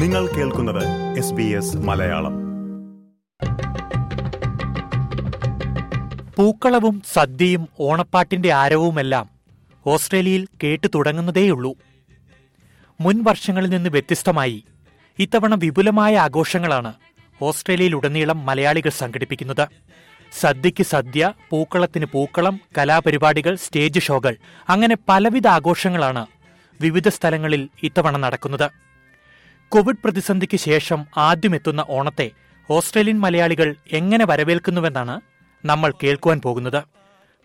നിങ്ങൾ കേൾക്കുന്നത് S B S Malayalam. പൂക്കളവും സദ്യയും ഓണപ്പാട്ടിന്റെ ആരവുമെല്ലാം ഓസ്ട്രേലിയയിൽ കേട്ടു തുടങ്ങുന്നതേയുള്ളൂ. മുൻ വർഷങ്ങളിൽ നിന്ന് വ്യത്യസ്തമായി ഇത്തവണ വിപുലമായ ആഘോഷങ്ങളാണ് ഓസ്ട്രേലിയയിൽ ഓസ്ട്രേലിയയിലുടനീളം മലയാളികൾ സംഘടിപ്പിക്കുന്നത്. സദ്യയ്ക്ക് സദ്യ പൂക്കളത്തിന് പൂക്കളം കലാപരിപാടികൾ സ്റ്റേജ് ഷോകൾ അങ്ങനെ പലവിധ ആഘോഷങ്ങളാണ് വിവിധ സ്ഥലങ്ങളിൽ ഇത്തവണ നടക്കുന്നത്. കോവിഡ് പ്രതിസന്ധിക്ക് ശേഷം ആദ്യമെത്തുന്ന ഓണത്തെ ഓസ്ട്രേലിയൻ മലയാളികൾ എങ്ങനെ വരവേൽക്കുന്നുവെന്നാണ് നമ്മൾ കേൾക്കുവാൻ പോകുന്നത്.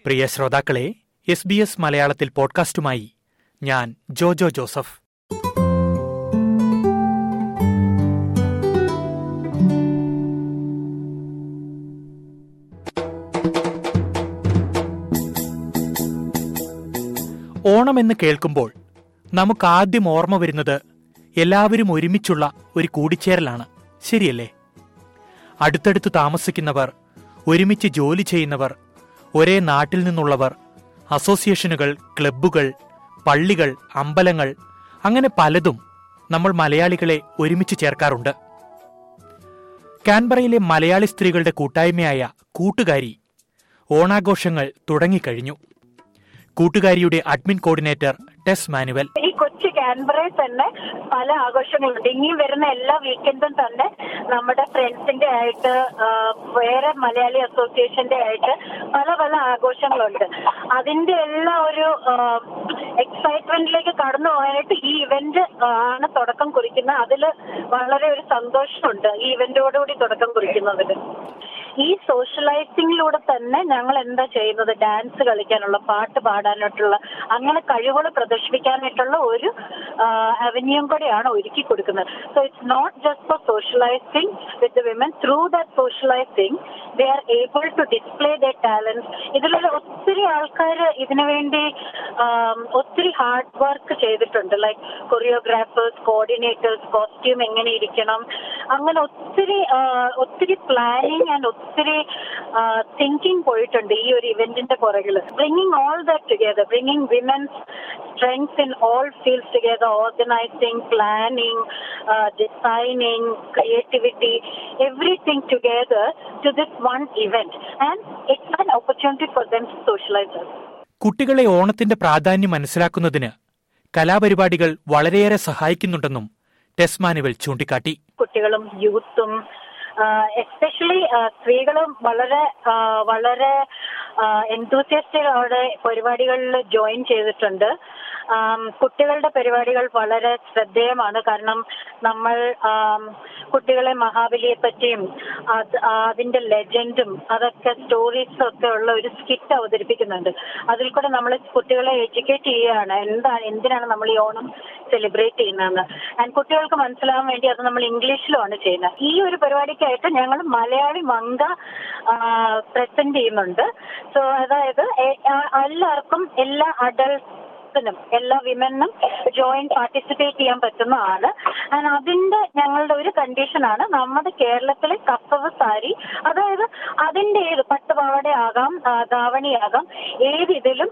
പ്രിയ ശ്രോതാക്കളെ എസ് ബി എസ് മലയാളത്തിൽ പോഡ്കാസ്റ്റുമായി ഞാൻ ജോജോ ജോസഫ്. ഓണമെന്ന് കേൾക്കുമ്പോൾ നമുക്ക് ആദ്യം ഓർമ്മ വരുന്നത് എല്ലാവരും ഒരുമിച്ചുള്ള ഒരു കൂടിച്ചേരലാണ്. ശരിയല്ലേ? അടുത്തടുത്ത് താമസിക്കുന്നവർ ഒരുമിച്ച് ജോലി ചെയ്യുന്നവർ ഒരേ നാട്ടിൽ നിന്നുള്ളവർ അസോസിയേഷനുകൾ ക്ലബ്ബുകൾ പള്ളികൾ അമ്പലങ്ങൾ അങ്ങനെ പലതും നമ്മൾ മലയാളികളെ ഒരുമിച്ച് ചേർക്കാറുണ്ട്. കാൻബറയിലെ മലയാളി സ്ത്രീകളുടെ കൂട്ടായ്മയായ കൂട്ടുകാരി ഓണാഘോഷങ്ങൾ തുടങ്ങിക്കഴിഞ്ഞു. കൂട്ടുകാരിയുടെ അഡ്മിൻ കോർഡിനേറ്റർ ടെസ് മാനുവൽ. ഈ കാൻബറയിൽ തന്നെ പല ആഘോഷങ്ങളുണ്ട്. ഇനി വരുന്ന എല്ലാ വീക്കെൻഡും തന്നെ നമ്മുടെ ഫ്രണ്ട്സിന്റെ ആയിട്ട് വേറെ മലയാളി അസോസിയേഷന്റെ ആയിട്ട് പല പല ആഘോഷങ്ങളുണ്ട്. അതിന്റെ എല്ലാ ഒരു എക്സൈറ്റ്മെന്റിലേക്ക് കടന്നു പോകാനായിട്ട് ഈ ഇവന്റ് ആണ് തുടക്കം കുറിക്കുന്നത്. അതിൽ വളരെ ഒരു സന്തോഷമുണ്ട് ഈ ഇവന്റോടുകൂടി തുടക്കം കുറിക്കുന്നതിൽ ഈ സോഷ്യലൈസിങ്ങിലൂടെ തന്നെ ഞങ്ങൾ എന്താ ചെയ്യുന്നത്? ഡാൻസ് കളിക്കാനുള്ള പാട്ട് പാടാനായിട്ടുള്ള അങ്ങനെ കഴിവുകൾ പ്രദർശിപ്പിക്കാനായിട്ടുള്ള ഒരു അവന്യൂം കൂടെയാണ് ഒരുക്കി കൊടുക്കുന്നത്. So it's not just for socializing with women through that socializing they are able to display the talents ഇതിലുള്ള ഒത്തിരി ആൾക്കാർ ഇതിനു വേണ്ടി ഒത്തിരി ഹാർഡ് വർക്ക് ചെയ്തിട്ടുണ്ട്. ലൈക്ക് കൊറിയോഗ്രാഫേഴ്സ് കോർഡിനേറ്റേഴ്സ് കോസ്റ്റ്യൂം എങ്ങനെ ഇരിക്കണം? അങ്ങനെ ഒത്തിരി ഒത്തിരി പ്ലാനിങ് ആൻഡ് ഒത്തിരി തിങ്കിങ് പോയിട്ടുണ്ട് ഈ ഒരു ഇവന്റിന്റെ പുറകിൽ bringing all that together bringing women's strengths in all fields together organizing planning designing creativity everything together to this one event and it's an opportunity for them socializers കുട്ടികളെ ഓണത്തിന്റെ പ്രാധാന്യം മനസ്സിലാക്കുന്നതിന് കലാപരിപാടികൾ വളരെയേറെ സഹായിക്കുന്നുണ്ടെന്നും ടെസ്മാനുവൽ ചൂണ്ടിക്കാട്ടി. കുട്ടികളും യൂത്തും എസ്പെഷ്യലി സ്ത്രീകളും വളരെ വളരെ എന്തൂസിയസ്റ്റോടെ പരിപാടികളിൽ ജോയിൻ ചെയ്തിട്ടുണ്ട്. കുട്ടികളുടെ പരിപാടികൾ വളരെ ശ്രദ്ധേയമാണ്. കാരണം നമ്മൾ കുട്ടികളെ മഹാബലിയെ പറ്റിയും അതിന്റെ ലെജൻഡും അതൊക്കെ സ്റ്റോറീസും ഒക്കെ ഉള്ള ഒരു സ്കിറ്റ് അവതരിപ്പിക്കുന്നുണ്ട്. അതിൽ കൂടെ നമ്മൾ കുട്ടികളെ എഡ്യൂക്കേറ്റ് ചെയ്യുകയാണ്. എന്താണ് എന്തിനാണ് നമ്മൾ ഈ ഓണം സെലിബ്രേറ്റ് ചെയ്യുന്നതെന്ന്. ആൻഡ് കുട്ടികൾക്ക് മനസ്സിലാവാൻ വേണ്ടി അത് നമ്മൾ ഇംഗ്ലീഷിലുമാണ് ചെയ്യുന്നത്. ഈ ഒരു പരിപാടിക്കായിട്ട് ഞങ്ങൾ മലയാളി മങ്ക പ്രസന്റ് ചെയ്യുന്നുണ്ട്. സോ അതായത് എല്ലാവർക്കും എല്ലാ അഡൾട്ട്സിനും എല്ലാ വിമനും ജോയിൻ പാർട്ടിസിപ്പേറ്റ് ചെയ്യാൻ പറ്റുന്നതാണ് അതിന്റെ ഞങ്ങളുടെ ഒരു കണ്ടീഷനാണ് നമ്മുടെ കേരളത്തിലെ കസവ് സാരി. അതായത് അതിന്റെ ഏത് പട്ടുപാവാട ആകാം ആ, ധാവണിയാകാം ഏത് ഇതിലും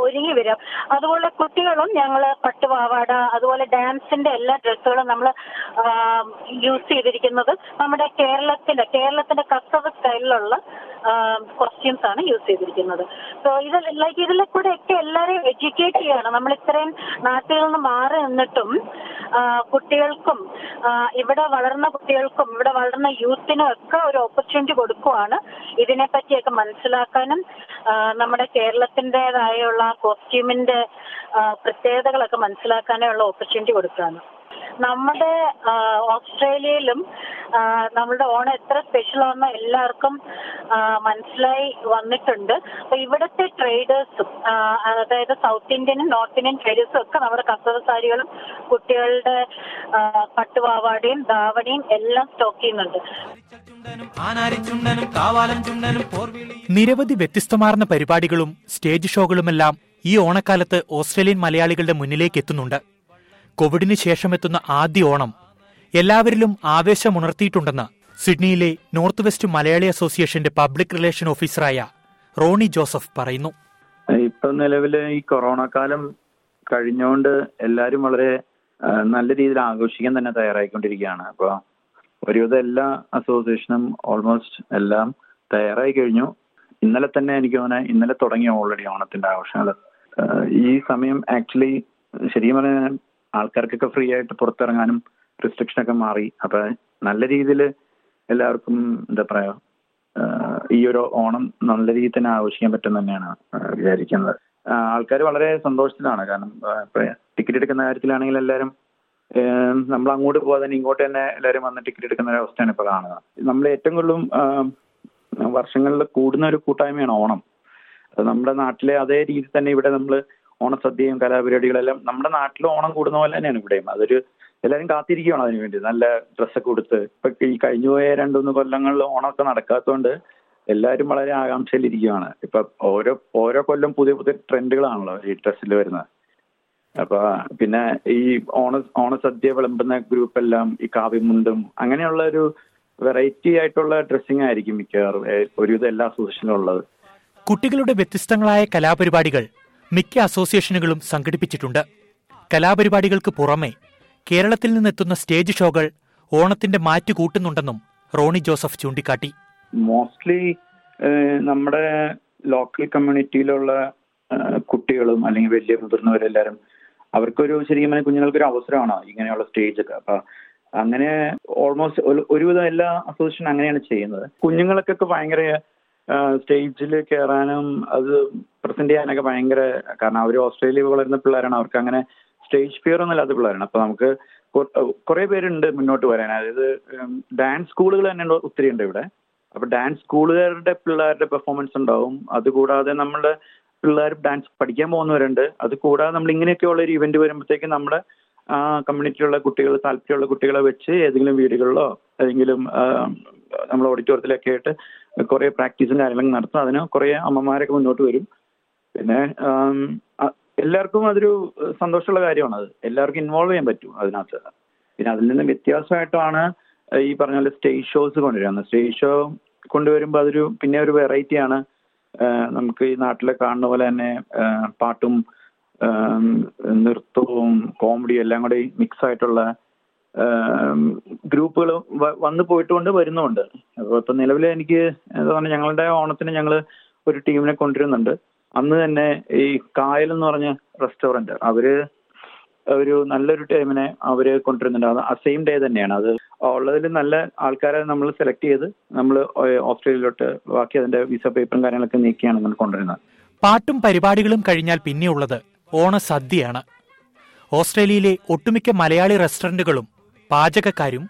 ഒരുങ്ങി വരാം. അതുപോലെ കുട്ടികളും ഞങ്ങൾ പട്ടുപാവാട അതുപോലെ ഡാൻസിന്റെ എല്ലാ ഡ്രസ്സുകളും നമ്മൾ യൂസ് ചെയ്തിരിക്കുന്നത് നമ്മുടെ കേരളത്തിന്റെ കേരളത്തിന്റെ കസവ് സ്റ്റൈലിലുള്ള കോസ്റ്റ്യൂംസ് ആണ് യൂസ് ചെയ്തിരിക്കുന്നത്. സോ ഇത് ലൈക്ക് ഇതിലെ കൂടെ ഒക്കെ എല്ലാവരെയും എഡ്യൂക്കേറ്റ് ചെയ്യാണ്. നമ്മൾ ഇത്രയും നാട്ടിൽ നിന്ന് മാറി നിന്നിട്ടും കുട്ടികൾക്കും ഇവിടെ വളർന്ന കുട്ടികൾക്കും ഇവിടെ വളർന്ന യൂത്തിനും ഒക്കെ ഒരു ഓപ്പർച്യൂണിറ്റി കൊടുക്കുവാണ് ഇതിനെ പറ്റിയൊക്കെ മനസ്സിലാക്കാനും നമ്മുടെ കേരളത്തിന്റെതായുള്ള കോസ്റ്റ്യൂമിന്റെ പ്രത്യേകതകളൊക്കെ മനസ്സിലാക്കാനുള്ള ഓപ്പർച്യൂണിറ്റി കൊടുക്കുകയാണ്. നമ്മുടെ ഓസ്ട്രേലിയയിലും നമ്മുടെ നമ്മളുടെ ഓണം എത്ര സ്പെഷ്യൽ ആണെന്ന് എല്ലാവർക്കും മനസ്സിലായി വന്നിട്ടുണ്ട്. അപ്പൊ ഇവിടുത്തെ ട്രേഡേഴ്സും അതായത് സൗത്ത് ഇന്ത്യനും നോർത്ത് ഇന്ത്യൻ ട്രേഡേഴ്സും ഒക്കെ നമ്മുടെ കസവസാരികളും കുട്ടികളുടെ പട്ടുപാവാടയും ധാവണിയും എല്ലാം സ്റ്റോക്ക് ചെയ്യുന്നുണ്ട്. നിരവധി വ്യത്യസ്തമാർന്ന പരിപാടികളും സ്റ്റേജ് ഷോകളുമെല്ലാം ഈ ഓണക്കാലത്ത് ഓസ്ട്രേലിയൻ മലയാളികളുടെ മുന്നിലേക്ക് എത്തുന്നുണ്ട്. കോവിഡിന് ശേഷമെത്തുന്ന ആദ്യ ഓണം എല്ലാവരിലും ആവേശമുണർത്തിയിട്ടുണ്ടെന്ന് സിഡ്നിയിലെ നോർത്ത് വെസ്റ്റ് മലയാളി അസോസിയേഷന്റെ പബ്ലിക് റിലേഷൻ ഓഫീസറായ റോണി ജോസഫ് പറയുന്നു. ഇപ്പൊ നിലവിൽ ഈ കൊറോണ കാലം കഴിഞ്ഞുകൊണ്ട് എല്ലാരും വളരെ നല്ല രീതിയിൽ ആഘോഷിക്കാൻ തന്നെ തയ്യാറായിക്കൊണ്ടിരിക്കുകയാണ്. അപ്പോൾ ഒരുവിധം എല്ലാ അസോസിയേഷനും ഓൾമോസ്റ്റ് എല്ലാം തയ്യാറായി കഴിഞ്ഞു. ഇന്നലെ തന്നെ എനിക്ക് തോന്നുന്നത് ഇന്നലെ തുടങ്ങി ഓൾറെഡി ഓണത്തിന്റെ ആഘോഷങ്ങൾ ഈ സമയം ആക്ച്വലി ശരിക്കും പറഞ്ഞാൽ ആൾക്കാർക്കൊക്കെ ഫ്രീ ആയിട്ട് പുറത്തിറങ്ങാനും റെസ്ട്രിക്ഷൻ ഒക്കെ മാറി. അപ്പൊ നല്ല രീതിയിൽ എല്ലാവർക്കും എന്താ പറയാ ഈ ഒരു ഓണം നല്ല രീതിയിൽ തന്നെ ആഘോഷിക്കാൻ പറ്റും തന്നെയാണ് വിചാരിക്കുന്നത്. ആൾക്കാർ വളരെ സന്തോഷത്തിലാണ്. കാരണം ടിക്കറ്റ് എടുക്കുന്ന കാര്യത്തിലാണെങ്കിൽ എല്ലാവരും നമ്മൾ അങ്ങോട്ട് പോകാതെ തന്നെ ഇങ്ങോട്ട് തന്നെ എല്ലാവരും വന്ന് ടിക്കറ്റ് എടുക്കുന്ന ഒരു അവസ്ഥയാണ് ഇപ്പൊ കാണുന്നത് നമ്മൾ ഏറ്റവും കൂടുതലും വർഷങ്ങളിൽ കൂടുന്ന ഒരു കൂട്ടായ്മയാണ് ഓണം. നമ്മുടെ നാട്ടിലെ അതേ രീതി തന്നെ ഇവിടെ നമ്മൾ ഓണസദ്യയും കലാപരിപാടികളെല്ലാം നമ്മുടെ നാട്ടിൽ ഓണം കൂടുന്ന പോലെ തന്നെയാണ് ഇവിടെയും. അതൊരു എല്ലാവരും കാത്തിരിക്കുകയാണ് അതിനു വേണ്ടി. നല്ല ഡ്രസ്സൊക്കെ കൊടുത്ത് ഇപ്പൊ ഈ കഴിഞ്ഞുപോയ രണ്ടുമൂന്ന് കൊല്ലങ്ങളിൽ ഓണമൊക്കെ നടക്കാത്തതുകൊണ്ട് എല്ലാവരും വളരെ ആകാംക്ഷയിലിരിക്കുകയാണ്. ഇപ്പൊ ഓരോ ഓരോ കൊല്ലം പുതിയ പുതിയ ട്രെൻഡുകളാണല്ലോ ഈ ഡ്രസ്സിൽ വരുന്നത്. അപ്പൊ പിന്നെ ഈ ഓണ ഓണസദ്യ വിളമ്പുന്ന ഗ്രൂപ്പ് എല്ലാം ഈ കാവ്യമുണ്ടും അങ്ങനെയുള്ള ഒരു വെറൈറ്റി ആയിട്ടുള്ള ഡ്രസ്സിംഗ് ആയിരിക്കും മിക്കവാറും. ഒരുവിധം എല്ലാ അസോസിയേഷനിലും ഉള്ളത്. കുട്ടികളുടെ വ്യത്യസ്തങ്ങളായ കലാപരിപാടികൾ മിക്ക അസോസിയേഷനുകളും സംഘടിപ്പിച്ചിട്ടുണ്ട്. കലാപരിപാടികൾക്ക് പുറമെ കേരളത്തിൽ നിന്നെത്തുന്ന സ്റ്റേജ് ഷോകൾ ഓണത്തിന്റെ മാറ്റു കൂട്ടുന്നുണ്ടെന്നും റോണി ജോസഫ് ചൂണ്ടിക്കാട്ടി. മോസ്റ്റ്ലി നമ്മുടെ ലോക്കൽ കമ്മ്യൂണിറ്റിയിലുള്ള കുട്ടികളും അല്ലെങ്കിൽ വലിയ മുതിർന്നവരെല്ലാരും അവർക്കൊരു ശരിക്കും കുഞ്ഞുങ്ങൾക്കൊരു അവസരമാണ് ഇങ്ങനെയുള്ള സ്റ്റേജ് ഒക്കെ. അപ്പൊ അങ്ങനെ ഓൾമോസ്റ്റ് ഒരുവിധം എല്ലാ അസോസിയേഷൻ അങ്ങനെയാണ് ചെയ്യുന്നത്. കുഞ്ഞുങ്ങൾക്കൊക്കെ ഭയങ്കര സ്റ്റേജിൽ കയറാനും അത് പ്രസന്റ് ചെയ്യാനൊക്കെ ഭയങ്കര കാരണം അവർ ഓസ്ട്രേലിയ വളരുന്ന പിള്ളേരാണ്. അവർക്ക് അങ്ങനെ സ്റ്റേജ് ഫിയർ ഒന്നും ഇല്ലാത്ത പിള്ളേരാണ്. അപ്പൊ നമുക്ക് കുറെ പേരുണ്ട് മുന്നോട്ട് വരാൻ. അതായത് ഡാൻസ് സ്കൂളുകൾ തന്നെ ഒത്തിരി ഉണ്ട് ഇവിടെ. അപ്പൊ ഡാൻസ് സ്കൂളുകാരുടെ പിള്ളേരുടെ പെർഫോമൻസ് ഉണ്ടാവും. അതുകൂടാതെ നമ്മുടെ പിള്ളേർ ഡാൻസ് പഠിക്കാൻ പോകുന്നവരുണ്ട്. അത് കൂടാതെ നമ്മൾ ഇങ്ങനെയൊക്കെയുള്ള ഒരു ഇവന്റ് വരുമ്പോഴത്തേക്ക് നമ്മുടെ ആ കമ്മ്യൂണിറ്റിയിലുള്ള കുട്ടികൾ താല്പര്യമുള്ള കുട്ടികളെ വെച്ച് ഏതെങ്കിലും വീടുകളിലോ ഏതെങ്കിലും നമ്മൾ ഓഡിറ്റോറിയത്തിലൊക്കെ ആയിട്ട് കുറെ പ്രാക്ടീസും കാര്യങ്ങളും നടത്തും. അതിന് കുറെ അമ്മമാരൊക്കെ മുന്നോട്ട് വരും. പിന്നെ എല്ലാവർക്കും അതൊരു സന്തോഷമുള്ള കാര്യമാണ് അത് എല്ലാവർക്കും ഇൻവോൾവ് ചെയ്യാൻ പറ്റും അതിനകത്ത്. പിന്നെ അതിൽ നിന്ന് വ്യത്യാസമായിട്ടാണ് ഈ പറഞ്ഞ പോലെ സ്റ്റേജ് ഷോസ് കൊണ്ടുവരുന്നത്. സ്റ്റേജ് ഷോ കൊണ്ടുവരുമ്പോൾ അതൊരു പിന്നെ ഒരു വെറൈറ്റിയാണ് നമുക്ക് ഈ നാട്ടിലെ കാണുന്ന പോലെ തന്നെ പാട്ടും നൃത്തവും കോമഡിയും എല്ലാം കൂടി മിക്സ് ആയിട്ടുള്ള ഗ്രൂപ്പുകൾ വന്നു പോയിട്ടുണ്ട് വരുന്നുമുണ്ട് അപ്പോൾ ഇപ്പൊ നിലവിൽ എനിക്ക് എന്താ പറഞ്ഞാൽ ഞങ്ങളുടെ ഓണത്തിന് ഞങ്ങൾ ഒരു ടീമിനെ കൊണ്ടുവരുന്നുണ്ട്. അന്ന് തന്നെ ഈ കായൽ എന്ന് പറഞ്ഞ റെസ്റ്റോറന്റ് അവർ ഒരു നല്ലൊരു ടൈമിനെ അവർ കൊണ്ടുവരുന്നുണ്ട്. അത് സെയിം ഡേ തന്നെയാണ്. അത് ഉള്ളതിൽ നല്ല ആൾക്കാരെ നമ്മൾ സെലക്ട് ചെയ്ത് നമ്മൾ ഓസ്ട്രേലിയയിലോട്ട് ബാക്കി അതിന്റെ വിസ പേപ്പറും കാര്യങ്ങളൊക്കെ നീക്കിയാണ് നമ്മൾ കൊണ്ടുവരുന്നത്. പാട്ടും പരിപാടികളും കഴിഞ്ഞാൽ പിന്നെയുള്ളത് ഓണസദ്യയാണ്. ഓസ്ട്രേലിയയിലെ ഒട്ടുമിക്ക മലയാളി റെസ്റ്റോറന്റുകളും പാചകക്കാരും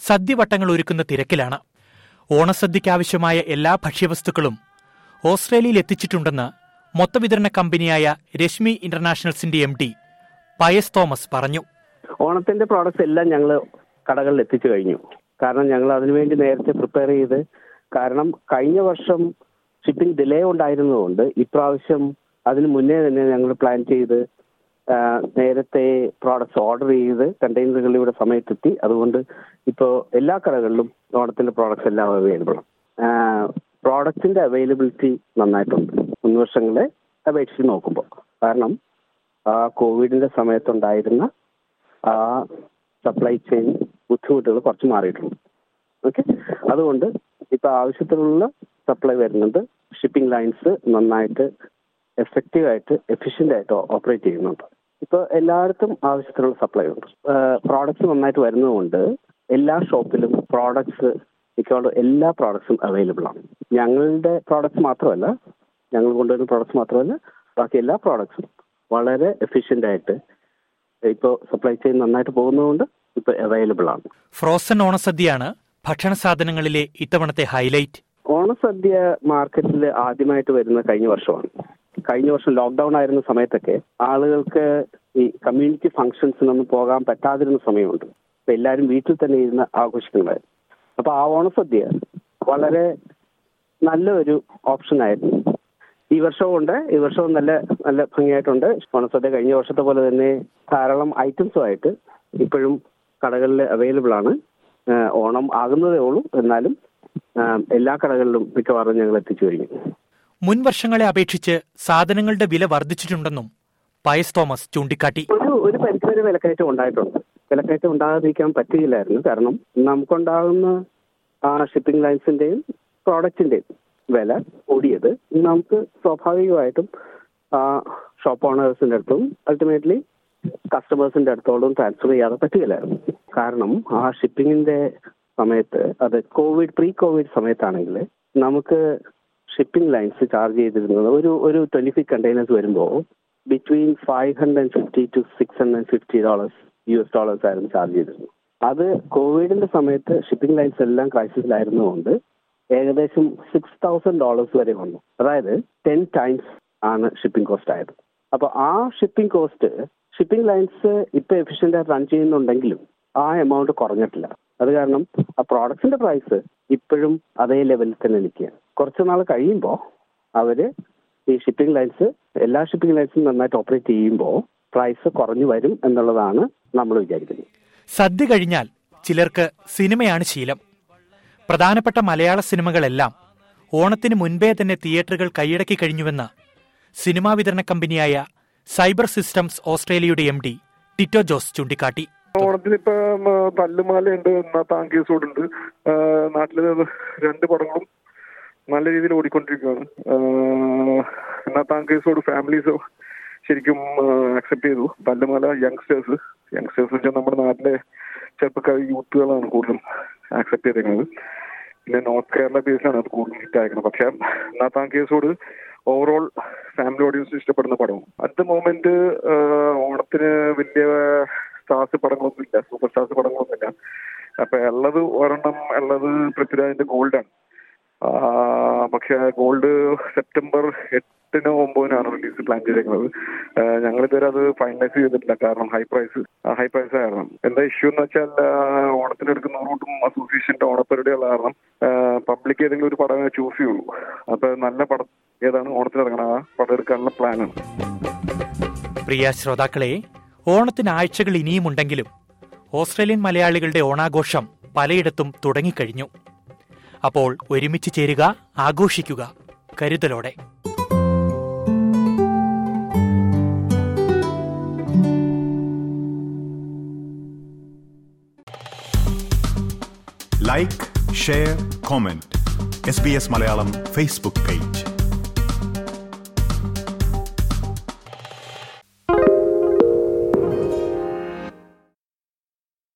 സദ്യവട്ടങ്ങൾ ഒരുക്കുന്ന തിരക്കിലാണ്. ഓണസദ്യയ്ക്കാവശ്യമായ എല്ലാ ഭക്ഷ്യവസ്തുക്കളും ഓസ്ട്രേലിയയിൽ എത്തിച്ചിട്ടുണ്ടെന്ന് മൊത്തവിതരണ കമ്പനിയായ രശ്മി ഇന്റർനാഷണൽസിന്റെ എം ഡി പയസ് തോമസ് പറഞ്ഞു. ഓണത്തിന്റെ പ്രോഡക്ട്സ് എല്ലാം ഞങ്ങൾ കടകളിൽ എത്തിച്ചു കഴിഞ്ഞു. കാരണം ഞങ്ങൾ അതിനുവേണ്ടി നേരത്തെ പ്രിപ്പയർ ചെയ്ത് കാരണം കഴിഞ്ഞ വർഷം ഷിപ്പിംഗ് ഡിലേ ഉണ്ടായിരുന്നതുകൊണ്ട് ഇപ്രാവശ്യം അതിന് മുന്നേ തന്നെ ഞങ്ങൾ പ്ലാൻ ചെയ്ത് നേരത്തെ പ്രോഡക്ട്സ് ഓർഡർ ചെയ്ത് കണ്ടെയ്നറുകൾ ഇവിടെ സമയത്തെത്തി. അതുകൊണ്ട് ഇപ്പോൾ എല്ലാ കടകളിലും ഓണത്തിന്റെ പ്രോഡക്ട്സ് എല്ലാം അവൈലബിൾ പ്രോഡക്റ്റിന്റെ അവൈലബിലിറ്റി നന്നായിട്ടുണ്ട്. മുൻ വർഷങ്ങളെ അപേക്ഷിച്ച് നോക്കുമ്പോൾ. കാരണം ആ കോവിഡിന്റെ സമയത്തുണ്ടായിരുന്ന ആ സപ്ലൈ ചെയിൻ ബുദ്ധിമുട്ടുകൾ കുറച്ച് മാറിയിട്ടുണ്ട്. ഓക്കെ അതുകൊണ്ട് ഇപ്പൊ ആവശ്യത്തിനുള്ള സപ്ലൈ വരുന്നുണ്ട് ഷിപ്പിംഗ് ലൈൻസ് നന്നായിട്ട് എഫക്റ്റീവായിട്ട് എഫിഷ്യന്റ് ആയിട്ട് ഓപ്പറേറ്റ് ചെയ്യുന്നുണ്ട്. ഇപ്പൊ എല്ലായിടത്തും ആവശ്യത്തിനുള്ള സപ്ലൈ ഉണ്ട്. പ്രോഡക്ട്സ് നന്നായിട്ട് വരുന്നതുകൊണ്ട് എല്ലാ ഷോപ്പിലും പ്രോഡക്ട്സ് മിക്കവാറും എല്ലാ പ്രോഡക്ട്സും അവൈലബിൾ ആണ്. ഞങ്ങളുടെ പ്രോഡക്റ്റ്സ് മാത്രമല്ല ഞങ്ങൾ കൊണ്ടുവരുന്ന പ്രോഡക്ട്സ് മാത്രമല്ല ബാക്കി എല്ലാ പ്രോഡക്ട്സും വളരെ എഫിഷ്യന്റ് ആയിട്ട് ഇപ്പോൾ സപ്ലൈ ചെയിൻ നന്നായിട്ട് പോകുന്നതുകൊണ്ട് ഇപ്പോൾ അവൈലബിൾ ആണ്. ഫ്രോസൺ ഓണസദ്യയാണ് ഭക്ഷണ സാധനങ്ങളിലെ ഇത്തവണത്തെ ഹൈലൈറ്റ് ഓണസദ്യ മാർക്കറ്റിൽ ആദ്യമായിട്ട് വരുന്ന കഴിഞ്ഞ വർഷമാണ്. കഴിഞ്ഞ വർഷം ലോക്ക്ഡൌൺ ആയിരുന്ന സമയത്തൊക്കെ ആളുകൾക്ക് ഈ കമ്മ്യൂണിറ്റി ഫംഗ്ഷൻസിനൊന്നും പോകാൻ പറ്റാതിരുന്ന സമയമുണ്ട്. അപ്പൊ എല്ലാവരും വീട്ടിൽ തന്നെ ഇരുന്ന് ആഘോഷിക്കുന്നതായിരുന്നു. അപ്പൊ ആ ഓണസദ്യ വളരെ നല്ലൊരു ഓപ്ഷൻ ആയിരുന്നു. ഈ വർഷവും ഉണ്ട് ഈ വർഷവും നല്ല നല്ല ഭംഗിയായിട്ടുണ്ട്. ഓണസദ്യ കഴിഞ്ഞ വർഷത്തെ പോലെ തന്നെ ധാരാളം ഐറ്റംസും ആയിട്ട് ഇപ്പോഴും കടകളിൽ അവൈലബിൾ ആണ്. ഓണം ആകുന്നതേ ഉള്ളൂ. എന്നാലും എല്ലാ കടകളിലും മിക്കവാറും ഞങ്ങൾ എത്തിച്ചു കഴിഞ്ഞു. മുൻ വർഷങ്ങളെ അപേക്ഷിച്ച് സാധനങ്ങളുടെ വില വർദ്ധിച്ചിട്ടുണ്ടെന്നും പയസ് തോമസ് ചൂണ്ടിക്കാട്ടി. ഒരു ഒരു പരിധിവരെ വിലക്കയറ്റം ഉണ്ടായിട്ടുണ്ട്. വിലക്കയറ്റം ഉണ്ടാകാതിരിക്കാൻ പറ്റിയില്ലായിരുന്നു. കാരണം നമുക്കുണ്ടാകുന്ന ഷിപ്പിംഗ് ലൈൻസിന്റെയും പ്രോഡക്റ്റിന്റെയും വില കൂടിയത് നമുക്ക് സ്വാഭാവികമായിട്ടും ഷോപ്പ് ഓണേഴ്സിന്റെ അടുത്തും അൾട്ടിമേറ്റ്ലി കസ്റ്റമേഴ്സിന്റെ അടുത്തോളം ട്രാൻസ്ഫർ ചെയ്യാതെ പറ്റുകയില്ലായിരുന്നു കാരണം ആ ഷിപ്പിങ്ങിന്റെ സമയത്ത് അത് കോവിഡ് പ്രീ കോവിഡ് സമയത്താണെങ്കിൽ നമുക്ക് ഷിപ്പിംഗ് ലൈൻസ് ചാർജ് ചെയ്തിരുന്നത് ഒരു ഒരു ട്വന്റി ഫൈവ് കണ്ടെയ്നേഴ്സ് വരുമ്പോൾ between five hundred fifty to six hundred fifty dollars U S dollars ആയിരുന്നു ചാർജ് ചെയ്തിരുന്നത്. അത് കോവിഡിന്റെ സമയത്ത് ഷിപ്പിംഗ് ലൈൻസ് എല്ലാം ക്രൈസിസിലായിരുന്നുകൊണ്ട് ഏകദേശം സിക്സ് തൗസൻഡ് ഡോളേഴ്സ് വരെ വന്നു. അതായത് ടെൻ ടൈംസ് ആണ് ഷിപ്പിംഗ് കോസ്റ്റ് ആയത്. അപ്പൊ ആ ഷിപ്പിംഗ് കോസ്റ്റ് ഷിപ്പിംഗ് ലൈൻസ് ഇപ്പൊ എഫിഷ്യന്റ് ആയിട്ട് റൺ ചെയ്യുന്നുണ്ടെങ്കിലും ആ എമൗണ്ട് കുറഞ്ഞിട്ടില്ല. അത് കാരണം ആ പ്രോഡക്റ്റിന്റെ പ്രൈസ് ഇപ്പോഴും അതേ ലെവലിൽ തന്നെ നിൽക്കുകയാണ്. കുറച്ച് നാൾ കഴിയുമ്പോൾ അവർ ഈ ഷിപ്പിംഗ് ലൈൻസ് എല്ലാ ഷിപ്പിംഗ് ലൈൻസും നന്നായിട്ട് ഓപ്പറേറ്റ് ചെയ്യുമ്പോൾ പ്രൈസ് കുറഞ്ഞു വരും എന്നുള്ളതാണ് നമ്മൾ വിചാരിക്കുന്നത്. സദ്യ കഴിഞ്ഞാൽ ചിലർക്ക് സിനിമയാണ് ശീലം. പ്രധാനപ്പെട്ട മലയാള സിനിമകളെല്ലാം ഓണത്തിന് മുൻപേ തന്നെ തിയേറ്ററുകൾ കൈയടക്കി കഴിഞ്ഞുവെന്ന് സിനിമാ വിതരണ കമ്പനിയായ സൈബർ സിസ്റ്റംസ് ഓസ്ട്രേലിയയുടെ എം ഡി ടിറ്റോ ജോസ് ചൂണ്ടിക്കാട്ടി. ഓണത്തിന് ഇപ്പൊ തല്ലുമാലയുണ്ട് എന്നാ താങ്കേസോടുണ്ട്. നാട്ടിൽ രണ്ട് പടങ്ങളും നല്ല രീതിയിൽ ഓടിക്കൊണ്ടിരിക്കുകയാണ്. എന്നാ താങ്കേഴ്സോട് ഫാമിലീസോ ശരിക്കും അക്സെപ്റ്റ് ചെയ്തു. പല്ലുമല യങ്സ്റ്റേഴ്സ് യങ്സ്റ്റേഴ്സ് വെച്ചാൽ നമ്മുടെ നാട്ടിലെ ചെറുപ്പക്കാർ യൂത്തുകളാണ് കൂടുതലും ആക്സെപ്റ്റ് ചെയ്തേക്കുന്നത് പിന്നെ നോർത്ത് കേരള ബേസിലാണ് അത് കൂടുതൽ ഹിറ്റ് ആയിരിക്കുന്നത്. പക്ഷെ എന്നാ താങ്കേഴ്സോട് ഓവറോൾ ഫാമിലി ഓഡിയൻസ് ഇഷ്ടപ്പെടുന്ന പടവും ദ മോമെന്റ് ഓണത്തിന് വലിയ സ്റ്റാർസ് പടങ്ങളൊന്നും ഇല്ല സൂപ്പർ സ്റ്റാർസ് പടങ്ങളൊന്നും ഇല്ല അപ്പൊ ഉള്ളത് ഒരെണ്ണം ഉള്ളത് പൃഥ്വിരാജിന്റെ ഗോൾഡാണ് പക്ഷെ ഗോൾഡ് സെപ്റ്റംബർ എട്ടിനോ ഒമ്പതിനാണ് റിലീസ് പ്ലാൻ ചെയ്തേക്കുന്നത് ഞങ്ങൾ ഇതുവരെ അത് ഫൈനലൈസ് ചെയ്തിട്ടില്ല. കാരണം ഹൈ പ്രൈസ് ഹൈ പ്രൈസ് ആയിരുന്നു. എന്താ ഇഷ്യൂ എന്ന് വെച്ചാൽ ഓണത്തിന് എടുക്കുന്ന റൂട്ടും അസോസിയേഷന്റെ ഓണപ്പരിപാടിയുള്ള കാരണം പബ്ലിക് ഏതെങ്കിലും ഒരു പടമേ ചൂസ് ചെയ്യുള്ളൂ. അപ്പൊ നല്ല പടം ഏതാണ് ഓണത്തിന് ഇറങ്ങണ പടം എടുക്കാനുള്ള പ്ലാനാണ് പ്രിയ ശ്രോതാക്കളെ ഓണത്തിന് ആഴ്ചകൾ ഇനിയുമുണ്ടെങ്കിലും ഓസ്ട്രേലിയൻ മലയാളികളുടെ ഓണാഘോഷം പലയിടത്തും തുടങ്ങിക്കഴിഞ്ഞു. അപ്പോൾ ഒരുമിച്ച് ചേരുക ആഘോഷിക്കുക. കരുതലോടെ. Like share comment S B S Malayalam Facebook page